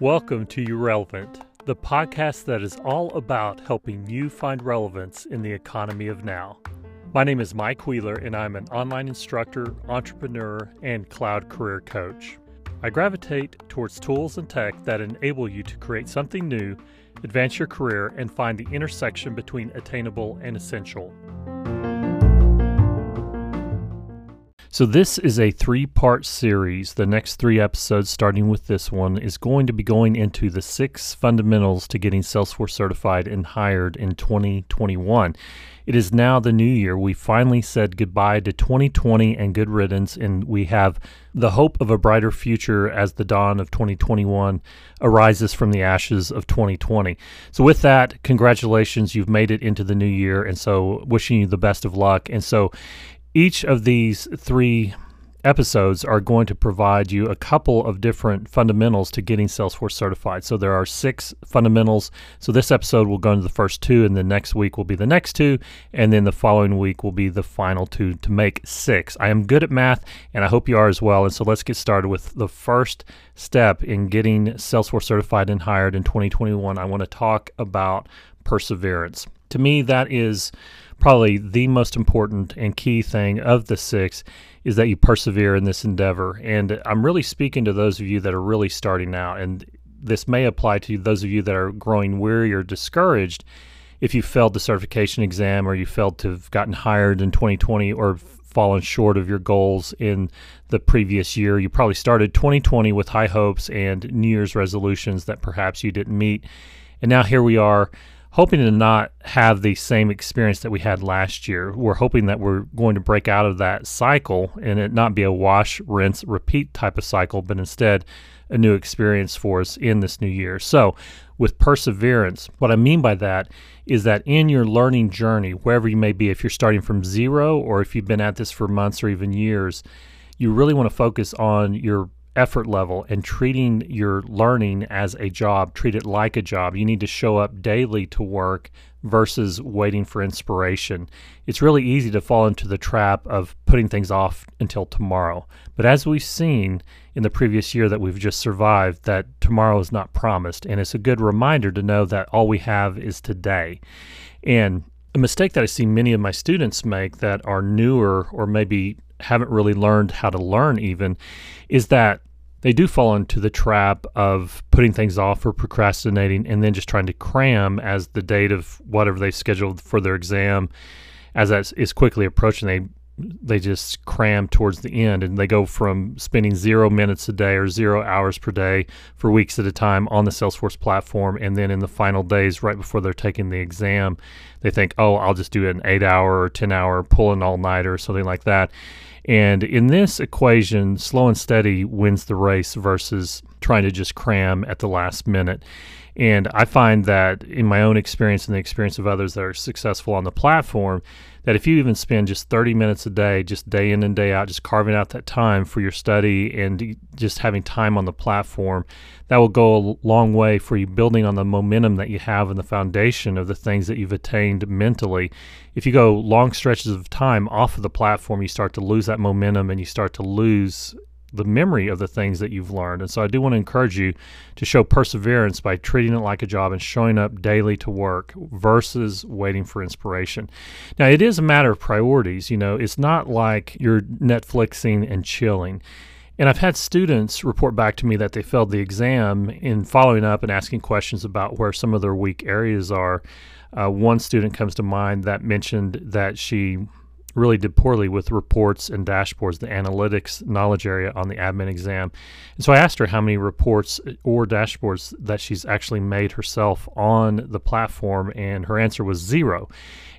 Welcome to You Relevant, the podcast that is all about helping you find relevance in the economy of now. My name is Mike Wheeler, and I'm an online instructor, entrepreneur, and cloud career coach. I gravitate towards tools and tech that enable you to create something new, advance your career, and find the intersection between attainable and essential. So, this is a three part series. The next three episodes, starting with this one, is going to be going into the six fundamentals to getting Salesforce certified and hired in 2021. It is now the new year. We finally said goodbye to 2020 and good riddance, and we have the hope of a brighter future as the dawn of 2021 arises from the ashes of 2020. So, with that, congratulations, you've made it into the new year, and so wishing you the best of luck. And so, each of these three episodes are going to provide you a couple of different fundamentals to getting Salesforce certified. So there are six fundamentals. So this episode will go into the first two, and the next week will be the next two, and then the following week will be the final two to make six. I am good at math, and I hope you are as well. And so let's get started with the first step in getting Salesforce certified and hired in 2021. I want to talk about perseverance. To me, that is probably the most important and key thing of the six is that you persevere in this endeavor. And I'm really speaking to those of you that are really starting out. And this may apply to those of you that are growing weary or discouraged if you failed the certification exam or you failed to have gotten hired in 2020 or fallen short of your goals in the previous year. You probably started 2020 with high hopes and New Year's resolutions that perhaps you didn't meet. And now here we are hoping to not have the same experience that we had last year. We're hoping that we're going to break out of that cycle and it not be a wash, rinse, repeat type of cycle, but instead a new experience for us in this new year. So, with perseverance, what I mean by that is that in your learning journey, wherever you may be, if you're starting from zero or if you've been at this for months or even years, you really want to focus on your effort level and treating your learning as a job, treat it like a job. You need to show up daily to work versus waiting for inspiration. It's really easy to fall into the trap of putting things off until tomorrow. But as we've seen in the previous year that we've just survived, that tomorrow is not promised. And it's a good reminder to know that all we have is today. And a mistake that I see many of my students make that are newer or maybe haven't really learned how to learn even is that they do fall into the trap of putting things off or procrastinating and then just trying to cram as the date of whatever they've scheduled for their exam as that is quickly approaching they they just cram towards the end and they go from spending zero minutes a day or zero hours per day for weeks at a time on the Salesforce platform. And then in the final days, right before they're taking the exam, they think, oh, I'll just do an eight hour or 10 hour pull an all nighter or something like that. And in this equation, slow and steady wins the race versus trying to just cram at the last minute. And I find that in my own experience and the experience of others that are successful on the platform, that if you even spend just 30 minutes a day, just day in and day out, just carving out that time for your study and just having time on the platform, that will go a long way for you building on the momentum that you have and the foundation of the things that you've attained mentally. If you go long stretches of time off of the platform, you start to lose that momentum and you start to lose the memory of the things that you've learned. And so I do want to encourage you to show perseverance by treating it like a job and showing up daily to work versus waiting for inspiration. Now, it is a matter of priorities. You know, it's not like you're Netflixing and chilling. And I've had students report back to me that they failed the exam in following up and asking questions about where some of their weak areas are. Uh, one student comes to mind that mentioned that she really did poorly with reports and dashboards, the analytics knowledge area on the admin exam. And so I asked her how many reports or dashboards that she's actually made herself on the platform, and her answer was zero.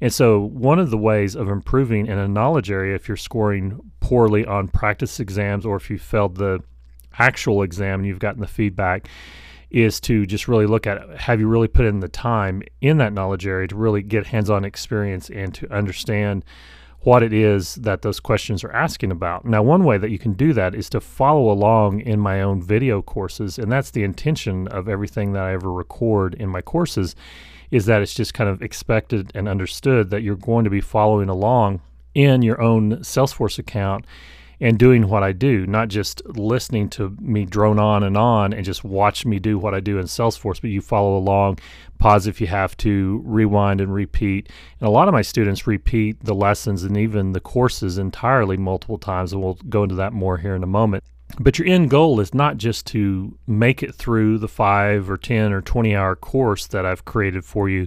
And so, one of the ways of improving in a knowledge area, if you're scoring poorly on practice exams or if you failed the actual exam and you've gotten the feedback, is to just really look at have you really put in the time in that knowledge area to really get hands on experience and to understand what it is that those questions are asking about. Now, one way that you can do that is to follow along in my own video courses, and that's the intention of everything that I ever record in my courses is that it's just kind of expected and understood that you're going to be following along in your own Salesforce account and doing what I do, not just listening to me drone on and on and just watch me do what I do in Salesforce, but you follow along, pause if you have to, rewind and repeat. And a lot of my students repeat the lessons and even the courses entirely multiple times, and we'll go into that more here in a moment. But your end goal is not just to make it through the five or 10 or 20 hour course that I've created for you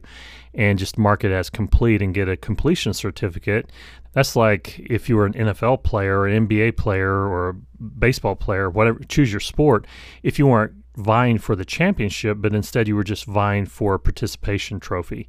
and just mark it as complete and get a completion certificate. That's like if you were an NFL player or an NBA player or a baseball player, whatever, choose your sport. If you weren't vying for the championship, but instead you were just vying for a participation trophy.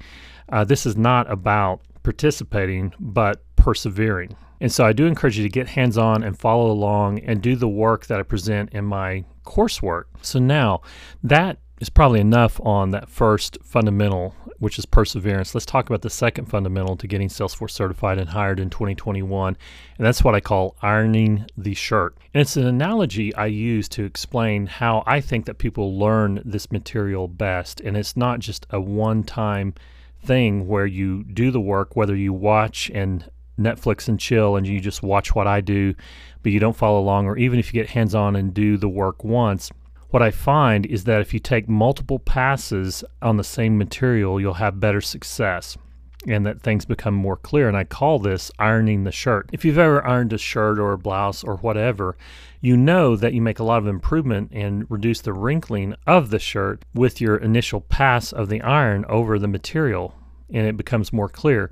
Uh, this is not about participating, but persevering. And so I do encourage you to get hands on and follow along and do the work that I present in my coursework. So now that is probably enough on that first fundamental, which is perseverance. Let's talk about the second fundamental to getting Salesforce certified and hired in 2021. And that's what I call ironing the shirt. And it's an analogy I use to explain how I think that people learn this material best. And it's not just a one time thing where you do the work, whether you watch and Netflix and chill and you just watch what I do, but you don't follow along, or even if you get hands on and do the work once, what I find is that if you take multiple passes on the same material, you'll have better success and that things become more clear. And I call this ironing the shirt. If you've ever ironed a shirt or a blouse or whatever, you know that you make a lot of improvement and reduce the wrinkling of the shirt with your initial pass of the iron over the material, and it becomes more clear.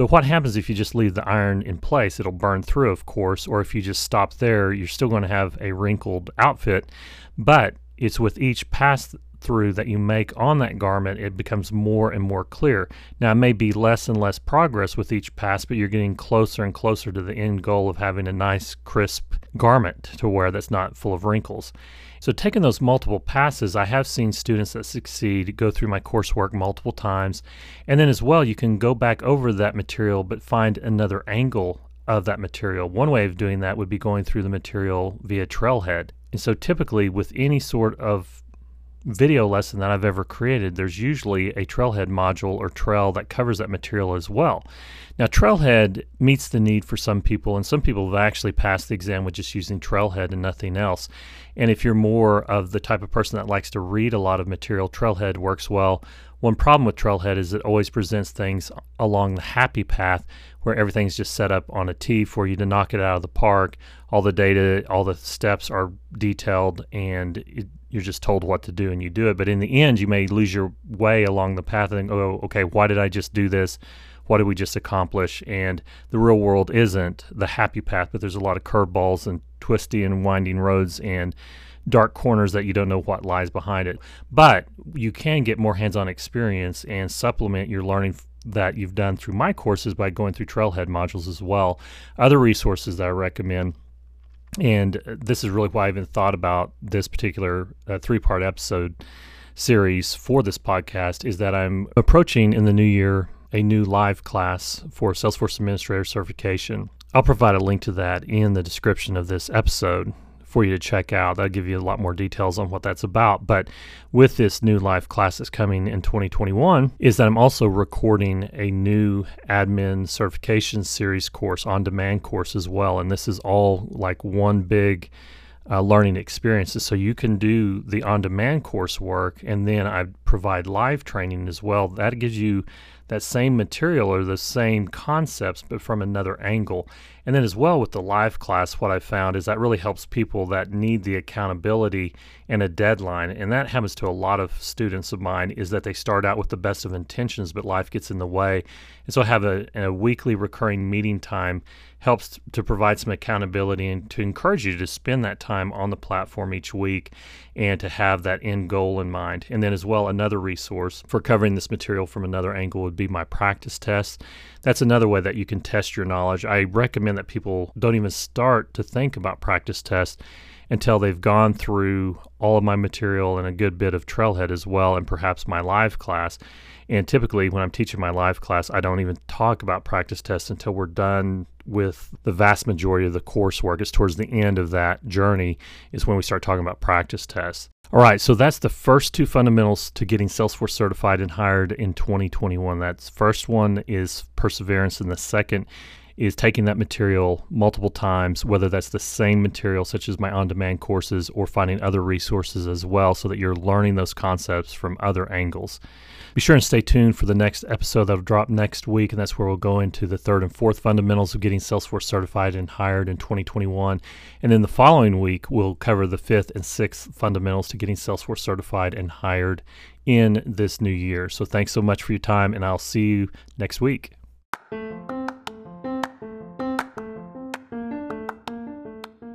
But what happens if you just leave the iron in place? It'll burn through, of course, or if you just stop there, you're still going to have a wrinkled outfit. But it's with each pass through that you make on that garment, it becomes more and more clear. Now, it may be less and less progress with each pass, but you're getting closer and closer to the end goal of having a nice, crisp garment to wear that's not full of wrinkles. So, taking those multiple passes, I have seen students that succeed go through my coursework multiple times. And then, as well, you can go back over that material but find another angle of that material. One way of doing that would be going through the material via Trailhead. And so, typically, with any sort of video lesson that I've ever created, there's usually a Trailhead module or trail that covers that material as well. Now, Trailhead meets the need for some people, and some people have actually passed the exam with just using Trailhead and nothing else. And if you're more of the type of person that likes to read a lot of material, Trailhead works well. One problem with Trailhead is it always presents things along the happy path where everything's just set up on a tee for you to knock it out of the park. All the data, all the steps are detailed, and it, you're just told what to do and you do it. But in the end, you may lose your way along the path and oh, okay, why did I just do this? What did we just accomplish? And the real world isn't the happy path, but there's a lot of curveballs and twisty and winding roads and dark corners that you don't know what lies behind it. But you can get more hands on experience and supplement your learning that you've done through my courses by going through Trailhead modules as well. Other resources that I recommend and this is really why I even thought about this particular uh, three part episode series for this podcast is that I'm approaching in the new year a new live class for Salesforce Administrator certification. I'll provide a link to that in the description of this episode for you to check out. That'll give you a lot more details on what that's about. But with this new live class that's coming in 2021, is that I'm also recording a new admin certification series course, on demand course as well. And this is all like one big uh, learning experiences. So you can do the on demand coursework, and then I provide live training as well. That gives you that same material or the same concepts, but from another angle. And then, as well, with the live class, what I found is that really helps people that need the accountability and a deadline. And that happens to a lot of students of mine is that they start out with the best of intentions, but life gets in the way. And so, I have a, a weekly recurring meeting time helps to provide some accountability and to encourage you to spend that time on the platform each week and to have that end goal in mind. And then, as well, another resource for covering this material from another angle would be my practice test. That's another way that you can test your knowledge. I recommend that people don't even start to think about practice tests until they've gone through all of my material and a good bit of Trailhead as well, and perhaps my live class. And typically, when I'm teaching my live class, I don't even talk about practice tests until we're done with the vast majority of the coursework. It's towards the end of that journey is when we start talking about practice tests. All right, so that's the first two fundamentals to getting Salesforce certified and hired in 2021. That's first one is perseverance, and the second is taking that material multiple times, whether that's the same material, such as my on demand courses, or finding other resources as well, so that you're learning those concepts from other angles. Be sure and stay tuned for the next episode that'll drop next week, and that's where we'll go into the third and fourth fundamentals of getting Salesforce certified and hired in 2021. And then the following week, we'll cover the fifth and sixth fundamentals to getting Salesforce certified and hired in this new year. So thanks so much for your time, and I'll see you next week.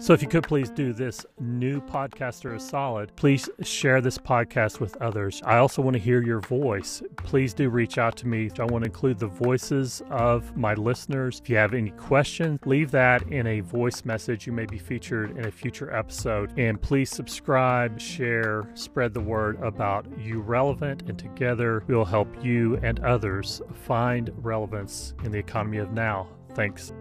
So, if you could please do this new podcaster a solid, please share this podcast with others. I also want to hear your voice. Please do reach out to me. I want to include the voices of my listeners. If you have any questions, leave that in a voice message. You may be featured in a future episode. And please subscribe, share, spread the word about you relevant, and together we'll help you and others find relevance in the economy of now. Thanks.